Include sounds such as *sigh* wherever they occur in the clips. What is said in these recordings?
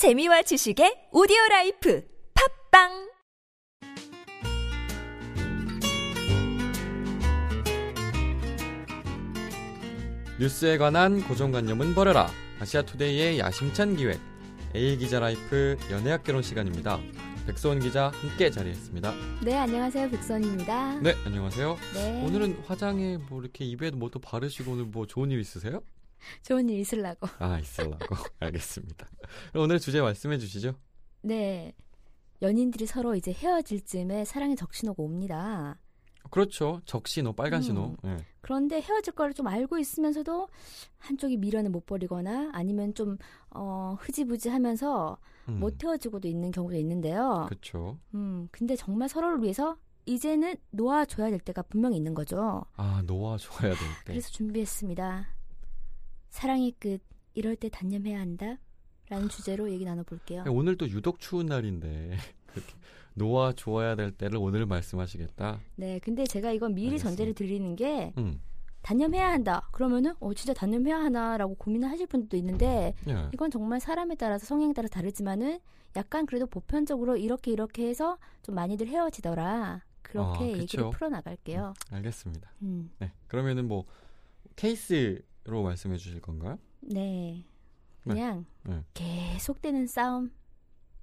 재미와 지식의 오디오 라이프 팟빵 뉴스에 관한 고정관념은 버려라. 아시아투데이의 야심찬 기획. A 기자 라이프 연애학개론 시간입니다. 백소원 기자 함께 자리했습니다. 네, 안녕하세요. 백선입니다. 네, 안녕하세요. 네. 오늘은 화장에 뭐 이렇게 입에도 뭐 또 바르시고 오늘 뭐 좋은 일 있으세요? *laughs* 좋은 일 있으려고. 아, 있으려고. *laughs* 알겠습니다. 그럼 오늘 주제 말씀해 주시죠. 네. 연인들이 서로 이제 헤어질 즈음에 사랑의 적신호가 옵니다. 그렇죠. 적신호, 빨간 음. 신호. 예. 그런데 헤어질 거를 좀 알고 있으면서도 한쪽이 미련을 못 버리거나 아니면 좀 어, 흐지부지 하면서 음, 못 헤어지고도 있는 경우도 있는데요. 그렇죠. 음, 근데 정말 서로를 위해서 이제는 놓아줘야 될 때가 분명히 있는 거죠. 아, 좋아야 될 때. 그래서 준비했습니다. 사랑의 끝, 이럴 때 단념해야 한다. 라는 주제로 얘기 나눠볼게요. 오늘 또 유독 추운 날인데 *laughs* 노아 좋아야 될 때를 오늘 말씀하시겠다. 네, 근데 제가 이건 미리 알겠습니다. 전제를 드리는 게 음. 단념해야 한다. 그러면은 어 진짜 단념해야 하나라고 고민을 하실 분들도 있는데 예. 이건 정말 사람에 따라서 성향에 따라 다르지만은 약간 그래도 보편적으로 이렇게 이렇게 해서 좀 많이들 헤어지더라. 그렇게 아, 얘기를. 풀어 나갈게요. 알겠습니다. 음. 네. 그러면은 뭐 케이스 로 말씀해 주실 건가요? 네. 그냥 네. 계속되는 싸움.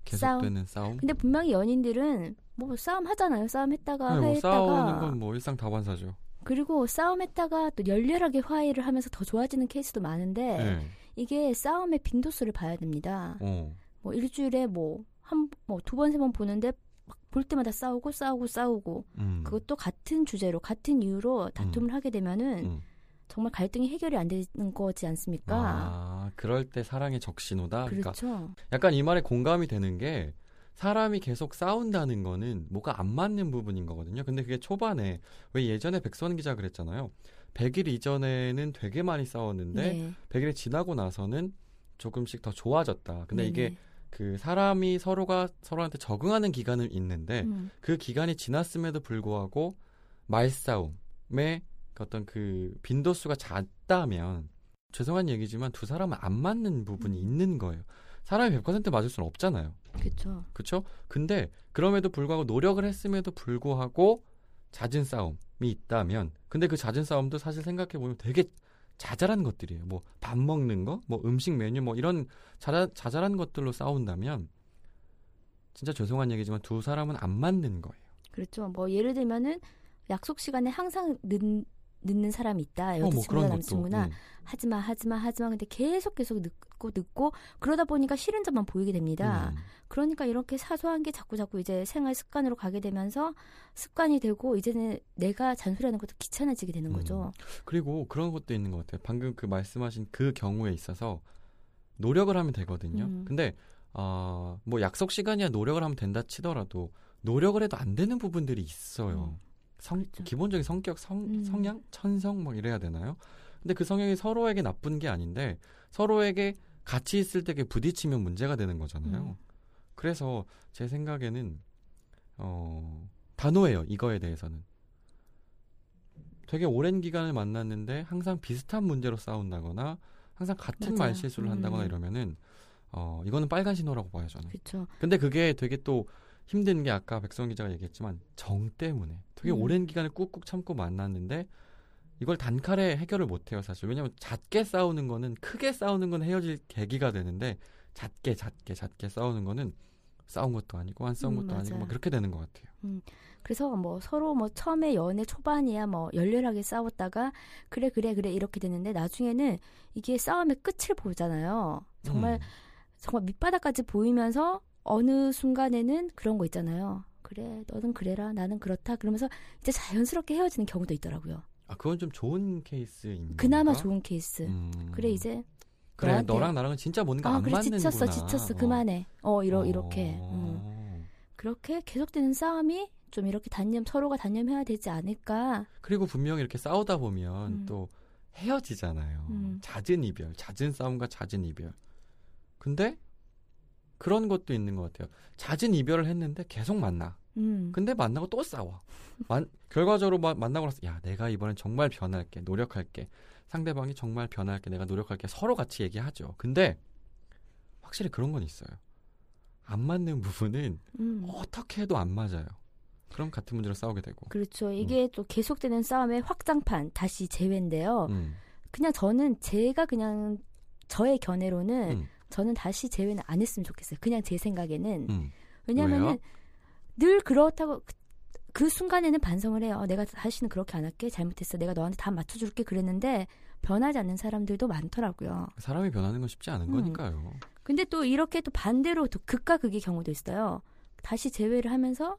계속되는 싸움? 근데 분명히 연인들은 뭐 싸움 하잖아요. 싸움 했다가 네, 뭐 화해했다가 싸우는 건 뭐 일상 다반사죠. 그리고 싸움했다가 또 열렬하게 화해를 하면서 더 좋아지는 케이스도 많은데 네. 이게 싸움의 빈도수를 봐야 됩니다. 어. 뭐 일주일에 뭐 한 뭐 두 번 세번 보는데 막볼 때마다 싸우고 싸우고 싸우고 음. 그것도 같은 주제로 같은 이유로 다툼을 하게 되면은 음. 정말 갈등이 해결이 안 되는 거지 않습니까? 아, 그럴 때 사랑의 적신호다. 그러니까 그렇죠. 약간 이 말에 공감이 되는 게 사람이 계속 싸운다는 거는 뭐가 안 맞는 부분인 거거든요. 근데 그게 초반에 왜 예전에 백선 기자 그랬잖아요. 100일 이전에는 되게 많이 싸웠는데 네. 100일이 지나고 나서는 조금씩 더 좋아졌다. 근데 네네. 이게 그 사람이 서로가 서로한테 적응하는 기간은 있는데 음, 그 기간이 지났음에도 불구하고 말싸움의 그 어떤 그 빈도수가 작다면 죄송한 얘기지만 두 사람은 안 맞는 부분이 음. 있는 거예요. 사람이 100% 맞을 수는 없잖아요. 그렇죠. 그렇죠? 근데 그럼에도 불구하고 노력을 했음에도 불구하고 잦은 싸움이 있다면 근데 그 잦은 싸움도 사실 생각해 보면 되게 자잘한 것들이에요. 뭐 밥 먹는 거, 뭐 음식 메뉴 뭐 이런 자자, 자잘한 것들로 싸운다면 진짜 죄송한 얘기지만 두 사람은 안 맞는 거예요. 그렇죠. 뭐 예를 들면은 약속 시간에 항상 늦, 늦는 사람이 있다. 어, 뭐 여자친구나 그런 것도 남자친구나 음. 하지마 하지마 하지마 근데 계속 계속 늦고 늦고 그러다 보니까 싫은 점만 보이게 됩니다. 음. 그러니까 이렇게 사소한 게 자꾸 자꾸 이제 생활 습관으로 가게 되면서 습관이 되고 이제는 내가 잔소리하는 것도 귀찮아지게 되는 음. 거죠. 그리고 그런 것도 있는 것 같아요. 방금 그 말씀하신 그 경우에 있어서 노력을 하면 되거든요. 음. 근데 어, 뭐 약속 시간이야 노력을 하면 된다 치더라도 노력을 해도 안 되는 부분들이 있어요. 음. 성, 그렇죠. 기본적인 성격, 성, 음. 성향, 천성 뭐 이래야 되나요? 근데 그 성향이 서로에게 나쁜 게 아닌데 서로에게 같이 있을 때 그게 부딪히면 문제가 되는 거잖아요. 음. 그래서 제 생각에는 어, 단호해요. 이거에 대해서는. 되게 오랜 기간을 만났는데 항상 비슷한 문제로 싸운다거나 항상 같은 맞아요. 말실수를 한다거나 음. 이러면은 어, 이거는 빨간 신호라고 저는. 그렇죠. 근데 그게 되게 또 힘든 게 아까 백성 기자가 얘기했지만 정 때문에 되게 음. 오랜 기간을 꾹꾹 참고 만났는데 이걸 단칼에 해결을 못 해요 사실 왜냐면 잦게 싸우는 거는 크게 싸우는 건 헤어질 계기가 되는데 잦게 잦게 잦게 싸우는 거는 싸운 것도 아니고 안 싸운 음, 것도 아니고 맞아요. 막 그렇게 되는 것 같아요. 그래서 뭐 서로 뭐 처음에 연애 초반이야 뭐 열렬하게 싸웠다가 그래 그래 그래 이렇게 되는데 나중에는 이게 싸움의 끝을 보잖아요. 정말 음. 정말 밑바닥까지 보이면서 어느 순간에는 그런 거 있잖아요. 그래, 너는 그래라, 나는 그렇다. 그러면서 이제 자연스럽게 헤어지는 경우도 있더라고요. 아 그건 좀 좋은 케이스인 그나마? 좋은 케이스. 음. 그래 이제 그래 너한테- 너랑 나랑은 진짜 뭔가 아 안 그래 맞는구나. 지쳤어, 지쳤어, 어. 그만해. 어 이러 어. 이렇게 음. 그렇게 계속되는 싸움이 좀 이렇게 단념 서로가 단념해야 되지 않을까. 그리고 분명히 이렇게 싸우다 보면 음. 또 헤어지잖아요. 음. 잦은 이별, 잦은 싸움과 잦은 이별. 근데 그런 것도 있는 것 같아요. 잦은 이별을 했는데 계속 만나. 음. 근데 만나고 또 싸워. 만, 결과적으로 마- 만나고 나서 야 내가 이번엔 정말 변할게, 노력할게. 상대방이 정말 변할게, 내가 노력할게. 서로 같이 얘기하죠. 근데 확실히 그런 건 있어요. 안 맞는 부분은 음. 어떻게 해도 안 맞아요. 그럼 같은 문제로 싸우게 되고. 그렇죠. 이게 또 계속되는 싸움의 확장판 다시 재회인데요. 음. 그냥 저는 제가 그냥 저의 견해로는 음. 저는 다시 재회는 안 했으면 좋겠어요. 그냥 제 생각에는 음. 왜냐하면은? 늘 그렇다고 그, 그 순간에는 반성을 해요. 어, 내가 다시는 그렇게 안 할게. 잘못했어. 내가 너한테 다 맞춰줄게. 그랬는데 변하지 않는 사람들도 많더라고요. 사람이 변하는 건 쉽지 않은 음. 거니까요. 근데 또 이렇게 또 반대로 또 극과 극의 경우도 있어요. 다시 재회를 하면서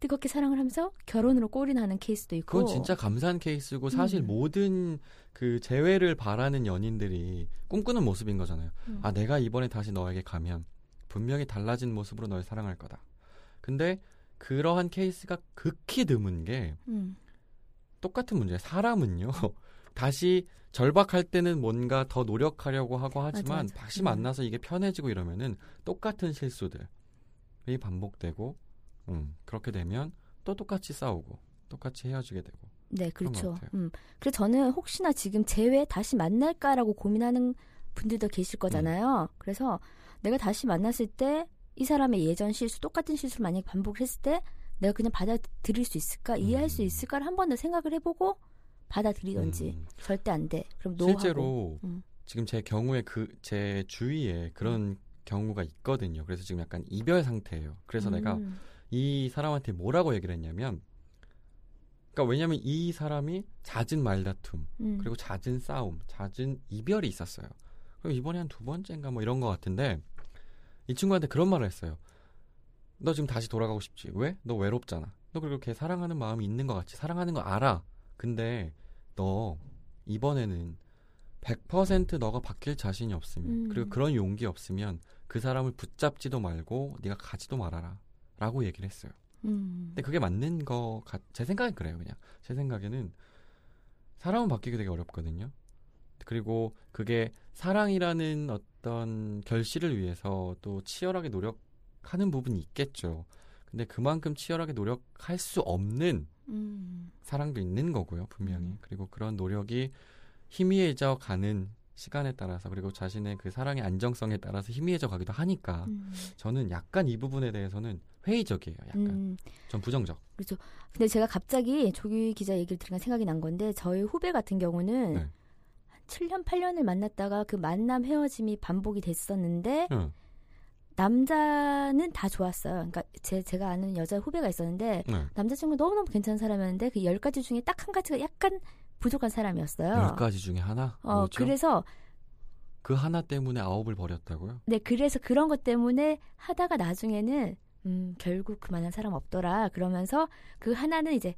뜨겁게 사랑을 하면서 결혼으로 꼴이 나는 케이스도 있고. 그건 진짜 감사한 케이스고 사실 음. 모든 그 재회를 바라는 연인들이 꿈꾸는 모습인 거잖아요. 음. 아 내가 이번에 다시 너에게 가면 분명히 달라진 모습으로 널 사랑할 거다. 근데 그러한 케이스가 극히 드문 게 음. 똑같은 문제예요. 사람은요. *laughs* 다시 절박할 때는 뭔가 더 노력하려고 하고 하지만 맞아, 맞아. 다시 음. 만나서 이게 편해지고 이러면은 똑같은 실수들이 반복되고 음, 그렇게 되면 또 똑같이 싸우고 똑같이 헤어지게 되고 네, 그렇죠. 음. 그래서 저는 혹시나 지금 재회 다시 만날까라고 고민하는 분들도 계실 거잖아요. 그래서 내가 다시 만났을 때 이 사람의 예전 실수, 똑같은 실수를 만약에 반복했을 때 내가 그냥 받아들일 수 있을까, 이해할 수 음. 있을까를 한 번 더 생각을 해보고 받아들이던지 음, 절대 안 돼. 그럼 노하고. 실제로 음. 지금 제 경우에 그 제 주위에 그런 경우가 있거든요. 그래서 지금 약간 이별 상태예요. 그래서 내가 음. 이 사람한테 뭐라고 얘기를 했냐면 그러니까 왜냐면 이 사람이 잦은 말다툼 음. 그리고 잦은 싸움, 잦은 이별이 있었어요. 그리고 이번에 한 두 번째인가 뭐 이런 것 같은데 이 친구한테 그런 말을 했어요. 너 지금 다시 돌아가고 싶지? 왜? 너 외롭잖아. 너 그리고 걔 사랑하는 마음이 있는 것 같지? 사랑하는 거 알아. 근데 너 이번에는 100% 너가 바뀔 자신이 없으면 음. 그리고 그런 용기 없으면 그 사람을 붙잡지도 말고 네가 가지도 말아라. 라고 얘기를 했어요. 음. 근데 그게 맞는 거, 같, 제 생각엔 그래요, 그냥. 제 생각에는 사람은 바뀌기 되게 어렵거든요. 그리고 그게 사랑이라는 어떤 결실을 위해서 또 치열하게 노력하는 부분이 있겠죠. 근데 그만큼 치열하게 노력할 수 없는 음. 사랑도 있는 거고요, 분명히. 음. 그리고 그런 노력이 희미해져 가는 시간에 따라서 그리고 자신의 그 사랑의 안정성에 따라서 희미해져 가기도 하니까 음. 저는 약간 이 부분에 대해서는 회의적이에요. 약간 음. 전 부정적. 근데 제가 갑자기 조규 기자 얘기를 들으니까 생각이 난 건데 저희 후배 같은 경우는 네. 한 7년 8년을 만났다가 그 만남 헤어짐이 반복이 됐었는데 응. 남자는 다 좋았어요. 그러니까 제 제가 아는 여자 후배가 있었는데 네. 남자친구 너무너무 괜찮은 사람이었는데 그열 가지 중에 딱 한 가지가 약간 부족한 사람이었어요. 열 가지 중에 하나? 어 뭐죠? 그래서 그 하나 때문에 아홉을 버렸다고요? 네 그래서 그런 것 때문에 하다가 나중에는 음 결국 그만한 사람 없더라 그러면서 그 하나는 이제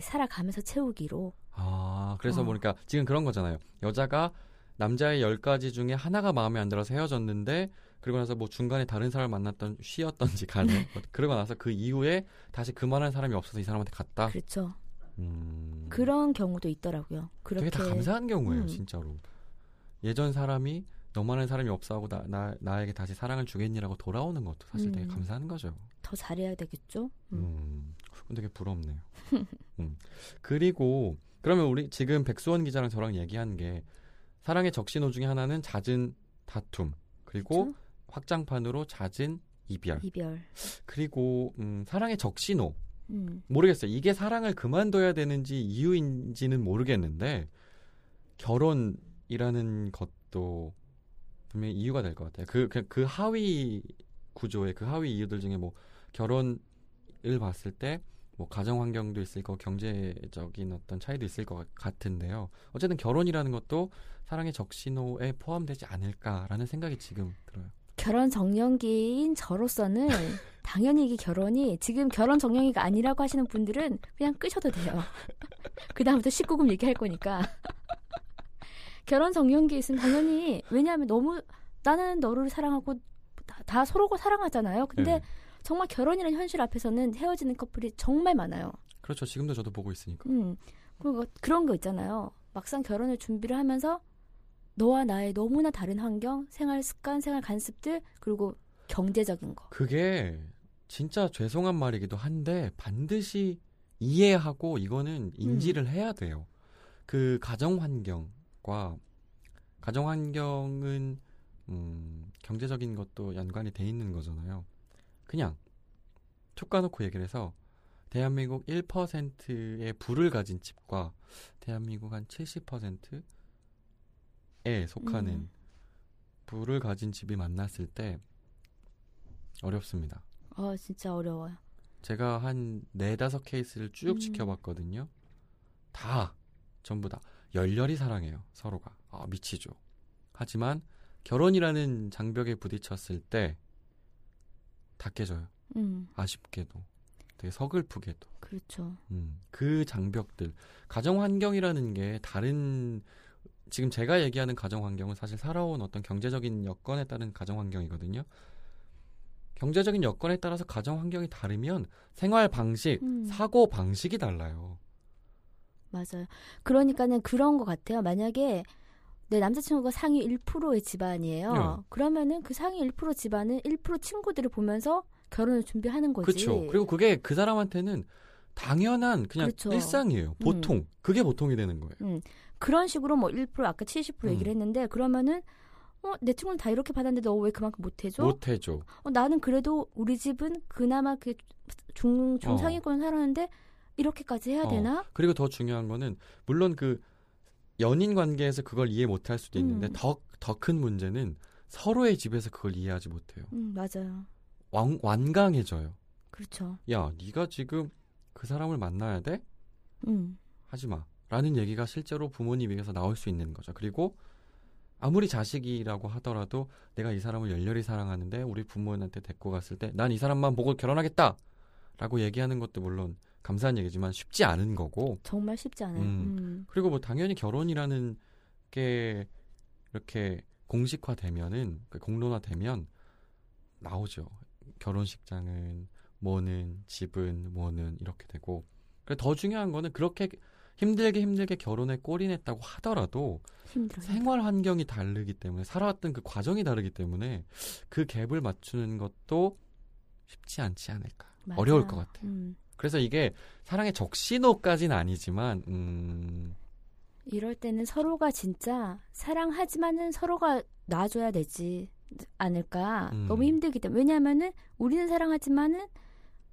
살아가면서 채우기로 아, 그래서 어. 보니까 지금 그런 거잖아요. 여자가 남자의 열 가지 중에 하나가 마음에 안 들어서 헤어졌는데 그리고 나서 뭐 중간에 다른 사람을 만났던 쉬었던지 간에 *laughs* 뭐 그러고 나서 그 이후에 다시 그만한 사람이 없어서 이 사람한테 갔다. 그렇죠. 음. 그런 경우도 있더라고요. 그렇게 되게 다 감사한 경우예요, 음. 진짜로. 예전 사람이 너만한 사람이 없어 하고 나, 나 나에게 다시 사랑을 주겠니라고 돌아오는 것도 사실 되게 음. 감사한 거죠. 더 잘해야 되겠죠. 음. 음, 되게 부럽네요. *laughs* 음. 그리고 그러면 우리 지금 백수원 기자랑 저랑 얘기한 게 사랑의 적신호 중에 하나는 잦은 다툼 그리고 그쵸? 확장판으로 잦은 이별 이별. 그리고 음, 사랑의 적신호 음. 모르겠어요. 이게 사랑을 그만둬야 되는지 이유인지는 모르겠는데 결혼이라는 것도 분명히 이유가 될 것 같아요. 그, 그, 그 하위 구조의 그 하위 이유들 중에 뭐 결혼을 봤을 때 뭐 가정 환경도 있을 거고 경제적인 어떤 차이도 있을 것 같은데요. 어쨌든 결혼이라는 것도 사랑의 적신호에 포함되지 않을까라는 생각이 지금 들어요. 결혼 정년기인 저로서는 당연히 이게 결혼이 지금 결혼 정년기가 아니라고 하시는 분들은 그냥 끄셔도 돼요. *laughs* 그 다음부터 19금 얘기할 거니까. *laughs* 결혼 정년기에 있으면 당연히 왜냐하면 너무 나는 너를 사랑하고 다, 다 서로가 사랑하잖아요. 근데 네. 정말 결혼이라는 현실 앞에서는 헤어지는 커플이 정말 많아요. 그렇죠. 지금도 저도 보고 있으니까. 음. 그리고 그런 거 있잖아요. 막상 결혼을 준비를 하면서 너와 나의 너무나 다른 환경, 생활 습관, 생활 간습들, 그리고 경제적인 거. 그게 진짜 죄송한 말이기도 한데 반드시 이해하고 이거는 인지를 해야 돼요. 그 가정 환경과 가정 환경은 음, 경제적인 것도 연관이 돼 있는 거잖아요. 그냥 툭 까놓고 얘기를 해서 대한민국 1%의 부를 가진 집과 대한민국 한 70%에 속하는 음. 부를 가진 집이 만났을 때 어렵습니다. 어, 진짜 어려워요. 제가 한 네다섯 케이스를 쭉 음. 지켜봤거든요. 다 전부 다 열렬히 사랑해요 서로가 아, 미치죠. 하지만 결혼이라는 장벽에 부딪혔을 때 다 깨져요. 음, 아쉽게도 되게 서글프게도 그렇죠. 음, 그 장벽들 가정 환경이라는 게 다른 지금 제가 얘기하는 가정 환경은 사실 살아온 어떤 경제적인 여건에 따른 가정 환경이거든요. 경제적인 여건에 따라서 가정 환경이 다르면 생활 방식, 음. 사고 방식이 달라요. 맞아요. 그러니까는 그런 것 같아요. 만약에 내 남자친구가 상위 1%의 집안이에요. 네. 그러면은 그 상위 1% 집안은 1% 친구들을 보면서 결혼을 준비하는 거지. 그렇죠. 그리고 그게 그 사람한테는 당연한 그냥 그렇죠. 일상이에요. 보통 그게 보통이 되는 거예요. 그런 식으로 뭐 1% 아까 70% 음. 얘기를 했는데 그러면은 어, 내 친구는 다 이렇게 받았는데 너 왜 그만큼 못 해줘? 못 해줘. 어, 나는 그래도 우리 집은 그나마 그 중, 중상위권 살았는데 이렇게까지 해야 어. 되나? 그리고 더 중요한 거는 물론 그 연인 관계에서 그걸 이해 못 할 수도 있는데 음. 더더 큰 문제는 서로의 집에서 그걸 이해하지 못해요. 음, 맞아요. 완, 완강해져요. 그렇죠. 야, 네가 지금 그 사람을 만나야 돼? 음. 하지 마. 라는 얘기가 실제로 부모님 입에서 나올 수 있는 거죠. 그리고 아무리 자식이라고 하더라도 내가 이 사람을 열렬히 사랑하는데 우리 부모한테 데리고 갔을 때 난 이 사람만 보고 결혼하겠다. 라고 얘기하는 것도 물론 감사한 얘기지만 쉽지 않은 거고 정말 쉽지 않아요. 음. 음. 그리고 뭐 당연히 결혼이라는 게 이렇게 공식화되면은 그 공론화되면 나오죠. 결혼식장은 뭐는 집은 뭐는 이렇게 되고. 그더 중요한 거는 그렇게 힘들게 힘들게 결혼에 꼴인했다고 하더라도 힘들어요. 생활 환경이 다르기 때문에 살아왔던 그 과정이 다르기 때문에 그 갭을 맞추는 것도 쉽지 않지 않을까. 맞아요. 어려울 것 같아요. 음. 그래서 이게 사랑의 적신호까지는 아니지만 음 이럴 때는 서로가 진짜 사랑하지만은 서로가 놔줘야 되지 않을까. 음. 너무 힘들기 때문에. 왜냐하면은 우리는 사랑하지만은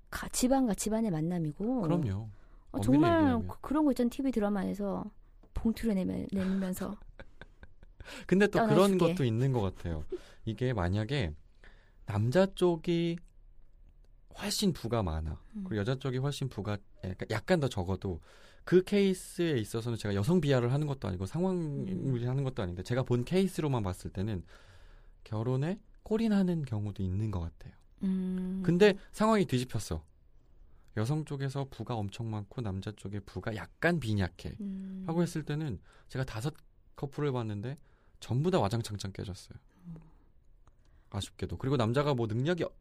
가, 집안과 집안의 만남이고. 그럼요. 어, 정말. 그- 그런 거 있잖아. TV 드라마에서 봉투를 내면, 내면서. *laughs* 근데 또 그런 떠나주게. 것도 있는 것 같아요. 이게 만약에 남자 쪽이 훨씬 부가 많아. 음. 그리고 여자 쪽이 훨씬 부가 약간, 더 적어도 그 케이스에 있어서는 제가 여성 비하를 하는 것도 아니고 상황을 하는 것도 아닌데 제가 본 케이스로만 봤을 때는 결혼에 꼴인하는 경우도 있는 것 같아요. 음. 근데 상황이 뒤집혔어. 여성 쪽에서 부가 엄청 많고 남자 쪽에 부가 약간 빈약해. 음. 하고 했을 때는 제가 다섯 커플을 봤는데 전부 다 와장창창 깨졌어요. 아쉽게도. 그리고 남자가 뭐 능력이 어-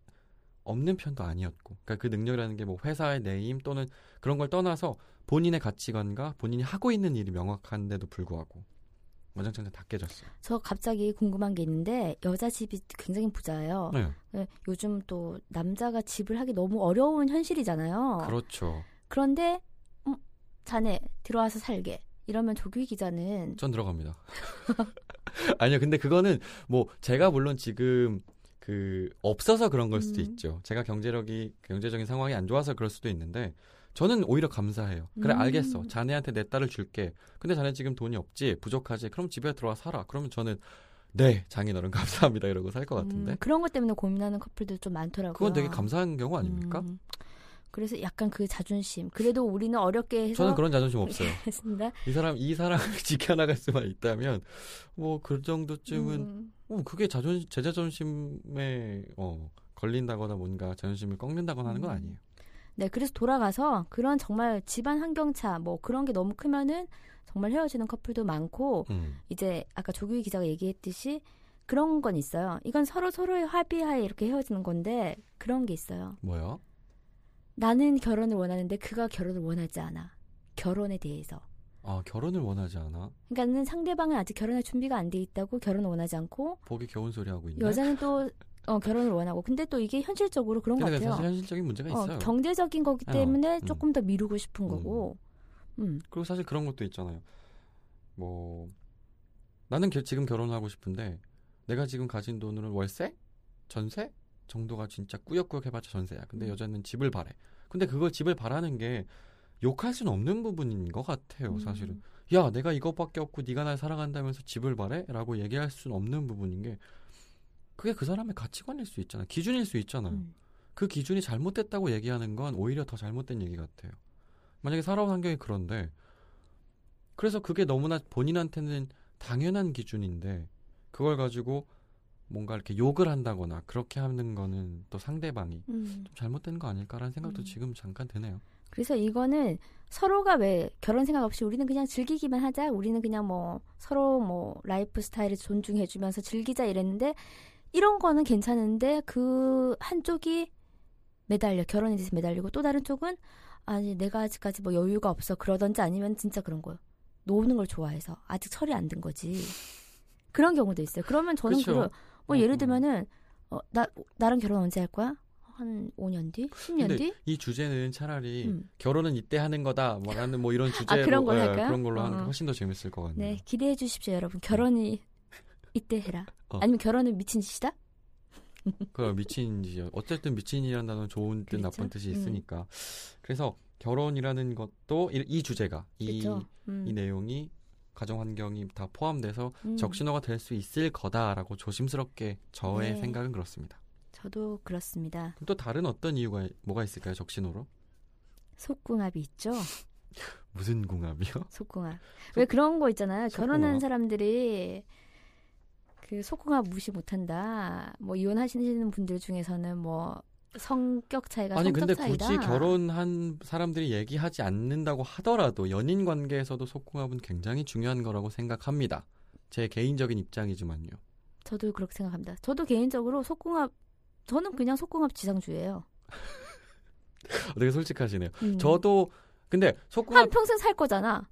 없는 편도 아니었고. 그러니까 그 능력이라는 게 뭐 회사의 내임 또는 그런 걸 떠나서 본인의 가치관과 본인이 하고 있는 일이 명확한데도 불구하고 와장창창 다 깨졌어요. 저 갑자기 궁금한 게 있는데 여자 집이 굉장히 부자예요. 네. 네, 요즘 또 남자가 집을 하기 너무 어려운 현실이잖아요. 그렇죠. 그런데 음, 자네 들어와서 살게 이러면 조규 기자는 전 들어갑니다. *laughs* 아니요, 근데 그거는 뭐 제가 물론 지금 그 없어서 그런 걸 수도 음. 있죠. 제가 경제력이 경제적인 상황이 안 좋아서 그럴 수도 있는데 저는 오히려 감사해요. 그래 음. 알겠어. 자네한테 내 딸을 줄게. 근데 자네 지금 돈이 없지, 부족하지. 그럼 집에 들어와 살아. 그러면 저는 네 장인어른 *laughs* 감사합니다 이러고 살 것 같은데. 음, 그런 것 때문에 고민하는 커플들 좀 많더라고요. 그건 되게 감사한 경우 아닙니까? 음, 그래서 약간 그 자존심. 그래도 우리는 어렵게 해서 저는 그런 자존심 없어요. *laughs* 했습니다. 이 사람 이 사람을 *laughs* 지켜나갈 수만 있다면 뭐 그 정도쯤은 음, 어, 그게 자존 제 자존심에 어, 걸린다거나 뭔가 자존심을 꺾는다거나 하는 건 음. 아니에요. 네, 그래서 돌아가서 그런 정말 집안 환경차 뭐 그런 게 너무 크면은 정말 헤어지는 커플도 많고 음. 이제 아까 조규희 기자가 얘기했듯이 그런 건 있어요. 이건 서로 서로의 합의하에 이렇게 헤어지는 건데 그런 게 있어요. 뭐야? 나는 결혼을 원하는데 그가 결혼을 원하지 않아. 결혼에 대해서. 아 결혼을 원하지 않아? 그러니까는 상대방은 아직 결혼할 준비가 안 돼 있다고 결혼을 원하지 않고 보기 겨운 소리 하고 있네. 여자는 또 *laughs* 어, 결혼을 원하고 근데 또 이게 현실적으로 그런 것 근데 같아요. 사실 현실적인 문제가 어, 있어요. 경제적인 거기 어, 때문에 음. 조금 더 미루고 싶은 거고. 음. 그리고 사실 그런 것도 있잖아요. 뭐 나는 겨- 지금 결혼하고 싶은데 내가 지금 가진 돈으로는 월세, 전세 정도가 진짜 꾸역꾸역 해봤자 전세야. 근데 음. 여자는 집을 바래. 근데 그걸 집을 바라는 게 욕할 수는 없는 부분인 것 같아요. 음. 사실은. 야, 내가 이것밖에 없고 네가 날 사랑한다면서 집을 바래? 라고 얘기할 수는 없는 부분인 게 그게 그 사람의 가치관일 수 있잖아요. 기준일 수 있잖아요. 음. 그 기준이 잘못됐다고 얘기하는 건 오히려 더 잘못된 얘기 같아요. 만약에 살아온 환경이 그런데 그래서 그게 너무나 본인한테는 당연한 기준인데 그걸 가지고 뭔가 이렇게 욕을 한다거나 그렇게 하는 거는 또 상대방이 음. 좀 잘못된 거 아닐까라는 생각도 음. 지금 잠깐 드네요. 그래서 이거는 서로가 왜 결혼 생각 없이 우리는 그냥 즐기기만 하자. 우리는 그냥 뭐 서로 뭐 라이프 스타일을 존중해주면서 즐기자 이랬는데 이런 거는 괜찮은데 그 한쪽이 매달려 결혼에 대해서 매달리고 또 다른 쪽은 아니 내가 아직까지 뭐 여유가 없어 그러던지 아니면 진짜 그런 거요. 노는 걸 좋아해서 아직 철이 안 든 거지. 그런 경우도 있어요. 그러면 저는. 그뭐 어, 예를 음. 들면은 어, 나 나랑 결혼 언제 할 거야? 한 5년 뒤? 10년 근데 뒤? 이 주제는 차라리 음. 결혼은 이때 하는 거다 뭐라는 뭐 이런 주제로 그런 걸로 예, 할까요? 그런 걸로 하는 게 어. 훨씬 더 재밌을 것 같네요. 네, 기대해 주십시오, 여러분. 결혼이 이때 해라. 어. 아니면 결혼은 미친 짓이다? *laughs* 그 미친 짓이요. 어쨌든 미친이라는 단어는 좋은 뜻 그렇죠. 나쁜 뜻이 음. 있으니까. 그래서 결혼이라는 것도 이, 이 주제가 이, 그렇죠. 음. 이 내용이 가정 환경이 다 포함돼서 음. 적신호가 될 수 있을 거다라고 조심스럽게 저의 네. 생각은 그렇습니다. 저도 그렇습니다. 그럼 또 다른 어떤 이유가 뭐가 있을까요? 적신호로? 속궁합이 있죠. *laughs* 무슨 궁합이요? 속궁합. 왜 그런 거 있잖아요. 결혼한 속궁합. 사람들이 그 속궁합 무시 못한다. 뭐 이혼하시는 분들 중에서는 뭐 성격 차이가 아니 성적 근데 차이다. 굳이 결혼한 사람들이 얘기하지 않는다고 하더라도 연인 관계에서도 속궁합은 굉장히 중요한 거라고 생각합니다. 제 개인적인 입장이지만요. 저도 그렇게 생각합니다. 저도 개인적으로 속궁합 저는 그냥 속궁합 지상주의예요. 어, *laughs* 되게 솔직하시네요. 음. 저도 근데 속궁합 한 평생 살 거잖아.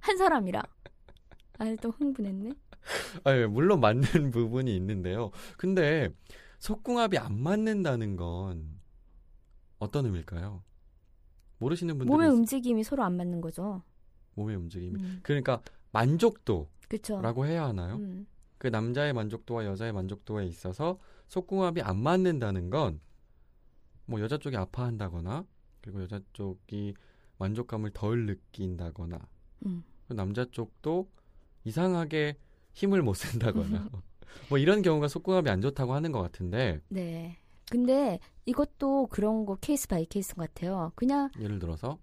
한 사람이랑. 아니 또 흥분했네. *laughs* 아니, 물론 맞는 *laughs* 부분이 있는데요. 근데 속궁합이 안 맞는다는 건 어떤 의미일까요? 모르시는 분들이 몸의 있- 움직임이 서로 안 맞는 거죠. 몸의 움직임이 음. 그러니까 만족도라고 그렇죠. 해야 하나요? 음. 그 남자의 만족도와 여자의 만족도에 있어서 속궁합이 안 맞는다는 건 뭐 여자 쪽이 아파한다거나 그리고 여자 쪽이 만족감을 덜 느낀다거나 음. 남자 쪽도 이상하게 힘을 못 쓴다거나 *laughs* 뭐 이런 경우가 속궁합이 안 좋다고 하는 것 같은데 네. 근데 이것도 그런 거 case by case 같아요. 그냥 예를 들어서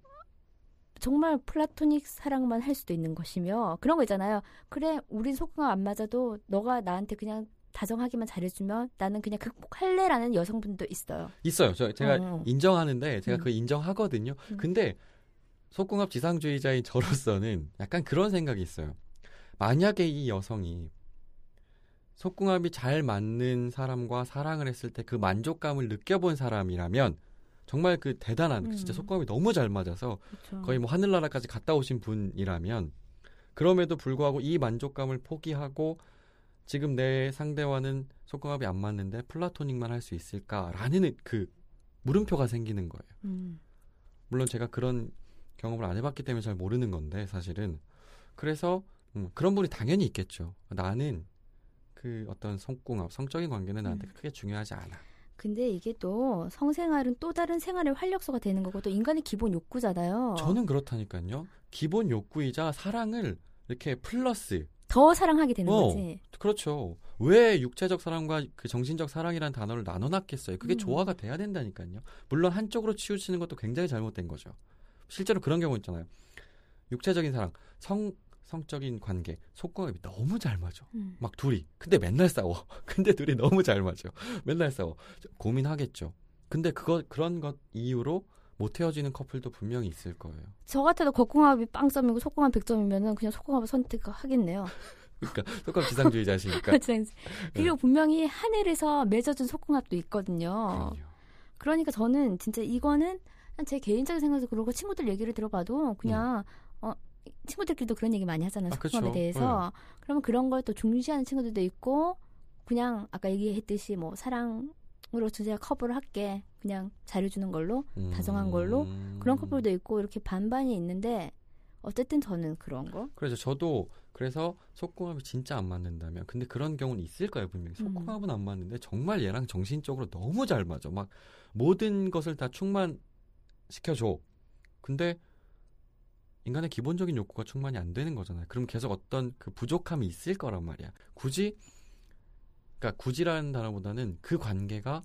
정말 플라토닉 사랑만 할 수도 있는 것이며 그런 거 있잖아요. 그래, 우린 속궁합 안 맞아도 너가 나한테 그냥 다정하기만 잘해주면 나는 그냥 극복할래라는 여성분도 있어요. 있어요. 저 제가 어. 인정하는데 제가 음. 그거 인정하거든요. 음. 근데 속궁합 지상주의자인 저로서는 약간 그런 생각이 있어요. 만약에 이 여성이 속궁합이 잘 맞는 사람과 사랑을 했을 때 그 만족감을 느껴본 사람이라면 정말 그 대단한 음. 진짜 속궁합이 너무 잘 맞아서 그렇죠. 거의 뭐 하늘나라까지 갔다 오신 분이라면 그럼에도 불구하고 이 만족감을 포기하고 지금 내 상대와는 속궁합이 안 맞는데 플라토닉만 할 수 있을까라는 그 물음표가 생기는 거예요. 음. 물론 제가 그런 경험을 안 해봤기 때문에 잘 모르는 건데 사실은 그래서 음, 그런 분이 당연히 있겠죠. 나는 그 어떤 성궁합, 성적인 관계는 나한테 음. 크게 중요하지 않아. 근데 이게 또 성생활은 또 다른 생활의 활력소가 되는 거고 또 인간의 기본 욕구잖아요. 저는 그렇다니까요. 기본 욕구이자 사랑을 이렇게 플러스 더 사랑하게 되는 어. 거지. 그렇죠. 왜 육체적 사랑과 그 정신적 사랑이라는 단어를 나눠놨겠어요? 그게 음. 조화가 돼야 된다니까요. 물론 한쪽으로 치우치는 것도 굉장히 잘못된 거죠. 실제로 그런 경우 있잖아요. 육체적인 사랑, 성 성적인 관계, 속궁합이 너무 잘 맞아. 음. 막 둘이. 근데 맨날 싸워. *laughs* 근데 둘이 너무 잘 맞아. 맨날 싸워. 고민하겠죠. 근데 그거 그런 것 이유로 못 헤어지는 커플도 분명히 있을 거예요. 저 같아도 겉궁합이 빵점이고 속궁합 100점이면은 그냥 속궁합을 선택하겠네요. *laughs* 그러니까 속궁합 지상주의자시니까. *laughs* 그리고 분명히 하늘에서 맺어준 속궁합도 있거든요. 그럼요. 그러니까 저는 진짜 이거는 제 개인적인 생각도 그렇고 친구들 얘기를 들어봐도 그냥 어 친구들끼리도 그런 얘기 많이 하잖아요 음. 아, 그쵸. 대해서 그러면 그런 걸 또 중시하는 친구들도 있고 그냥 아까 얘기했듯이 뭐 사랑으로 주제가 커버를 할게 그냥 잘해주는 걸로 다정한 걸로 음. 그런 커플도 있고 이렇게 반반이 있는데 어쨌든 저는 그런 거. 그래서 저도 그래서 속궁합이 진짜 안 맞는다면 근데 그런 경우는 있을 거예요 분명히 음. 속궁합은 안 맞는데 정말 얘랑 정신적으로 너무 잘 맞아 막 모든 것을 다 충만 시켜줘 근데 인간의 기본적인 욕구가 충만이 안 되는 거잖아요 그럼 계속 어떤 그 부족함이 있을 거란 말이야 굳이 그러니까 굳이라는 단어보다는 그 관계가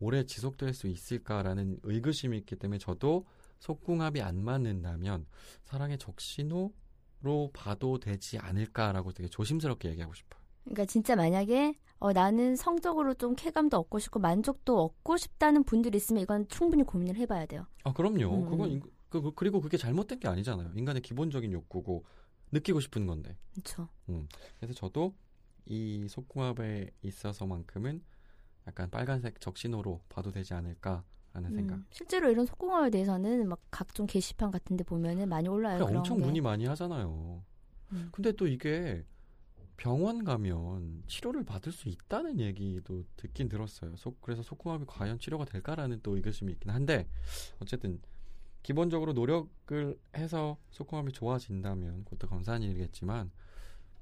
오래 지속될 수 있을까라는 의구심이 있기 때문에 저도 속궁합이 안 맞는다면 사랑의 적신호로 봐도 되지 않을까라고 되게 조심스럽게 얘기하고 싶어요. 그러니까 진짜 만약에 어, 나는 성적으로 좀 쾌감도 얻고 싶고 만족도 얻고 싶다는 분들이 있으면 이건 충분히 고민을 해봐야 돼요. 아 그럼요. 음. 그건 인- 그, 그- 그리고 그게 잘못된 게 아니잖아요. 인간의 기본적인 욕구고 느끼고 싶은 건데. 그렇죠. 그래서 저도 이 속궁합에 있어서만큼은 약간 빨간색 적신호로 봐도 되지 않을까라는 생각. 음, 실제로 이런 속궁합에 대해서는 막 각종 게시판 같은데 보면은 많이 올라요. 그래, 그런 엄청 게. 문의 많이 하잖아요. 음. 근데 또 이게 병원 가면 치료를 받을 수 있다는 얘기도 듣긴 들었어요. 속, 그래서 속궁합이 과연 치료가 될까라는 또 의구심이 있긴 한데 어쨌든 기본적으로 노력을 해서 속궁합이 좋아진다면 그것도 감사한 일이겠지만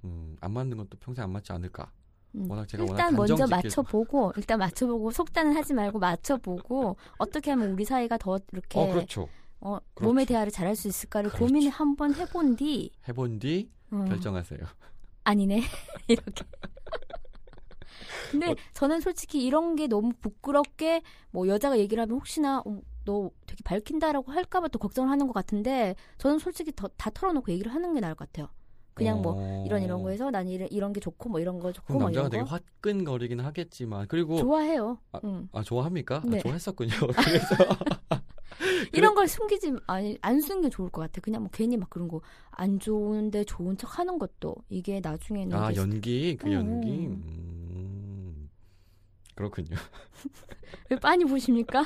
음, 안 맞는 것도 평생 안 맞지 않을까. 음. 워낙 제가 워낙 일단 먼저 단정짓기- 맞춰보고 일단 맞춰보고 속단은 하지 말고 맞춰보고 어떻게 하면 우리 사이가 더 이렇게 어 그렇죠. 어, 그렇죠. 몸의 대화를 잘할 수 있을까를 그렇죠. 고민을 한번 해본 뒤 해본 뒤 어, 결정하세요. 아니네 *laughs* 이렇게. 근데 어. 저는 솔직히 이런 게 너무 부끄럽게 뭐 여자가 얘기를 하면 혹시나 어, 너 되게 밝힌다라고 할까봐 또 걱정을 하는 것 같은데 저는 솔직히 더, 다 털어놓고 얘기를 하는 게 나을 것 같아요. 그냥 뭐 어. 이런 이런 거에서 난 이런, 이런 게 좋고 뭐 이런 거 좋고 그럼 뭐 남자가 이런 되게 거 화끈거리긴 하겠지만 그리고 좋아해요. 아, 응. 아 좋아합니까? 아, 네. 좋아했었군요. *laughs* 그래서 *laughs* 이런 걸 숨기지 아니 안 숨기면 좋을 것 같아. 그냥 뭐 괜히 막 그런 거 안 좋은데 좋은 척 하는 것도 이게 나중에는 아 연기 그 음, 연기 음. 음, 그렇군요. *laughs* 왜 빤히 보십니까?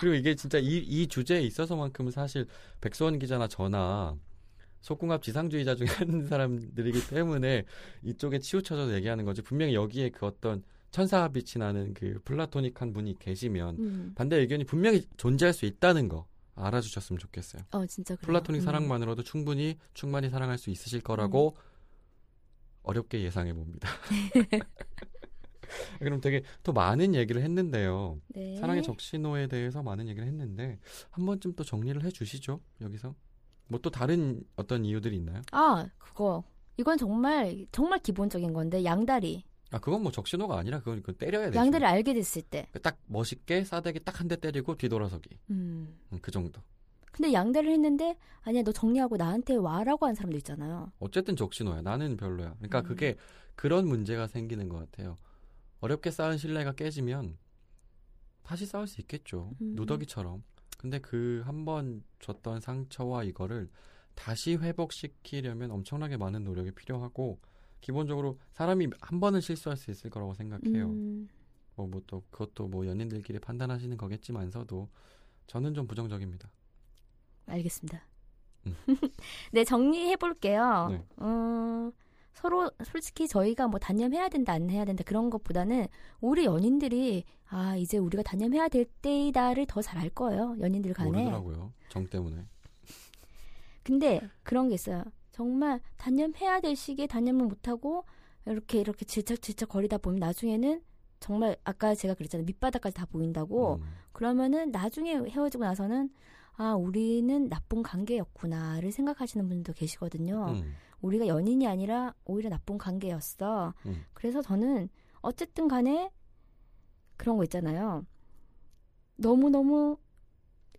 그리고 이게 진짜 이, 이 주제에 있어서만큼은 사실 백수원 기자나 저나 속궁합 지상주의자 중에 *laughs* 한 사람들이기 때문에 이쪽에 치우쳐서 얘기하는 거지 분명히 여기에 그 어떤 천사와 빛이 나는 그 플라토닉한 분이 계시면 음. 반대 의견이 분명히 존재할 수 있다는 거 알아주셨으면 좋겠어요. 어 진짜 그래요. 플라토닉 음. 사랑만으로도 충분히 충만히 사랑할 수 있으실 거라고 어렵게 예상해 봅니다. *laughs* *laughs* 그럼 되게 또 많은 얘기를 했는데요. 네. 사랑의 적신호에 대해서 많은 얘기를 했는데 한 번쯤 또 정리를 해 주시죠. 여기서 뭐 또 다른 어떤 이유들이 있나요? 아 그거 이건 정말 정말 기본적인 건데 양다리 아 그건 뭐 적신호가 아니라 그건 그 때려야 되죠. 양다리 알게 됐을 때. 딱 멋있게 싸대기 딱 한 대 때리고 뒤돌아서기 음. 음, 그 정도. 근데 양다리를 했는데 아니야 너 정리하고 나한테 와라고 한 사람도 있잖아요. 어쨌든 적신호야. 나는 별로야. 그러니까 음. 그게 그런 문제가 생기는 것 같아요. 어렵게 쌓은 신뢰가 깨지면 다시 싸울 수 있겠죠. 음. 누더기처럼. 근데 그 한 번 줬던 상처와 이거를 다시 회복시키려면 엄청나게 많은 노력이 필요하고 기본적으로 사람이 한 번은 실수할 수 있을 거라고 생각해요. 음. 뭐 뭐 또 그것도 뭐 연인들끼리 판단하시는 거겠지만서도 저는 좀 부정적입니다. 알겠습니다. 음. *laughs* 네, 정리해 볼게요. 네. 어, 서로 솔직히 저희가 뭐 단념해야 된다 안 해야 된다 그런 것보다는 우리 연인들이 아 이제 우리가 단념해야 될 때이다를 더 잘 알 거예요 연인들 간에. 모르더라고요. 정 때문에. 근데 그런 게 있어요. 정말 단념해야 될 시기에 단념을 못하고 이렇게 이렇게 질척질척 거리다 보면 나중에는 정말 아까 제가 그랬잖아요 밑바닥까지 다 보인다고 음. 그러면은 나중에 헤어지고 나서는 아 우리는 나쁜 관계였구나를 생각하시는 분도 계시거든요. 음. 우리가 연인이 아니라 오히려 나쁜 관계였어. 음. 그래서 저는 어쨌든 간에 그런 거 있잖아요. 너무너무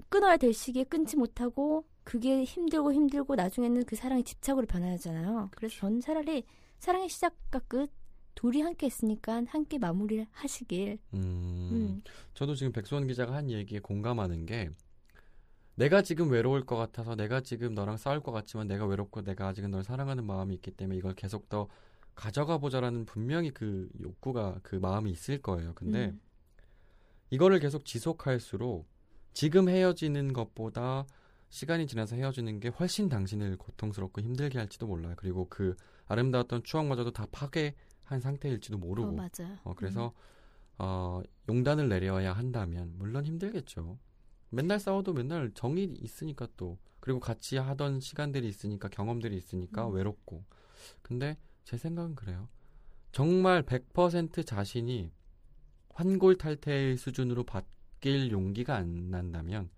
끊어야 될 시기에 끊지 못하고 그게 힘들고 힘들고 나중에는 그 사랑이 집착으로 변하잖아요. 그래서 저는 차라리 사랑의 시작과 끝 둘이 함께 했으니까 함께 마무리를 하시길. 음. 음. 저도 지금 백수원 기자가 한 얘기에 공감하는 게 내가 지금 외로울 것 같아서 내가 지금 너랑 싸울 것 같지만 내가 외롭고 내가 아직은 널 사랑하는 마음이 있기 때문에 이걸 계속 더 가져가 보자라는 분명히 그 욕구가 그 마음이 있을 거예요. 근데 음. 이거를 계속 지속할수록 지금 헤어지는 것보다 시간이 지나서 헤어지는 게 훨씬 당신을 고통스럽고 힘들게 할지도 몰라요. 그리고 그 아름다웠던 추억마저도 다 파괴한 상태일지도 모르고 어, 맞아요. 어, 그래서 어, 용단을 내려야 한다면 물론 힘들겠죠. 맨날 싸워도 맨날 정이 있으니까 또 그리고 같이 하던 시간들이 있으니까 경험들이 있으니까 음. 외롭고. 근데 제 생각은 그래요. 정말 100% 자신이 환골탈태의 수준으로 바뀔 용기가 안 난다면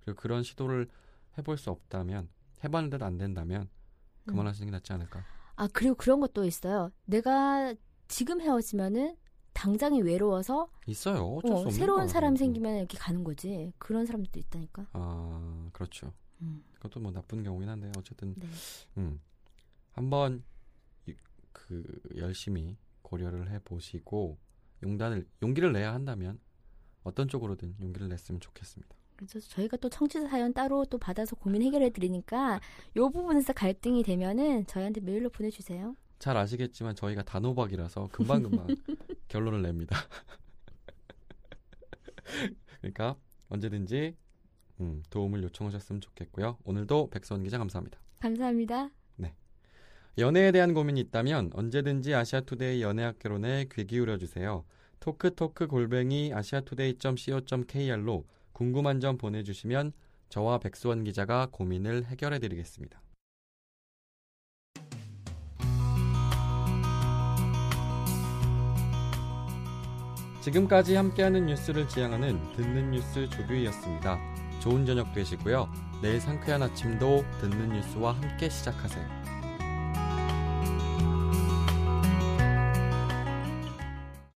그리고 그런 시도를 해볼 수 없다면 해봤는데도 안 된다면 음. 그만하시는 게 낫지 않을까. 아 그리고 그런 것도 있어요. 내가 지금 헤어지면은 당장이 외로워서 있어요. 어, 새로운 거야. 사람 음. 생기면 이렇게 가는 거지. 그런 사람들도 있다니까. 아 그렇죠. 음, 그것도 뭐 나쁜 경우긴 한데 어쨌든 네. 음 한번 이- 그 열심히 고려를 해 보시고 용단을 용기를 내야 한다면 어떤 쪽으로든 용기를 냈으면 좋겠습니다. 그래서 저희가 또 청취자 사연 따로 또 받아서 고민 해결해 드리니까 요 부분에서 갈등이 되면은 저희한테 메일로 보내주세요. 잘 아시겠지만 저희가 단호박이라서 금방금방 *laughs* 결론을 냅니다. *laughs* 그러니까 언제든지 음, 도움을 요청하셨으면 좋겠고요. 오늘도 백선 기자 감사합니다. 감사합니다. 연애에 대한 고민이 있다면 언제든지 아시아투데이 연애학개론에 귀 기울여 주세요. 토크토크 골뱅이 아시아투데이.co.kr로 궁금한 점 보내주시면 저와 백수원 기자가 고민을 해결해 드리겠습니다. 지금까지 함께하는 뉴스를 지향하는 듣는 뉴스 조규희였습니다. 좋은 저녁 되시고요. 내일 상쾌한 아침도 듣는 뉴스와 함께 시작하세요.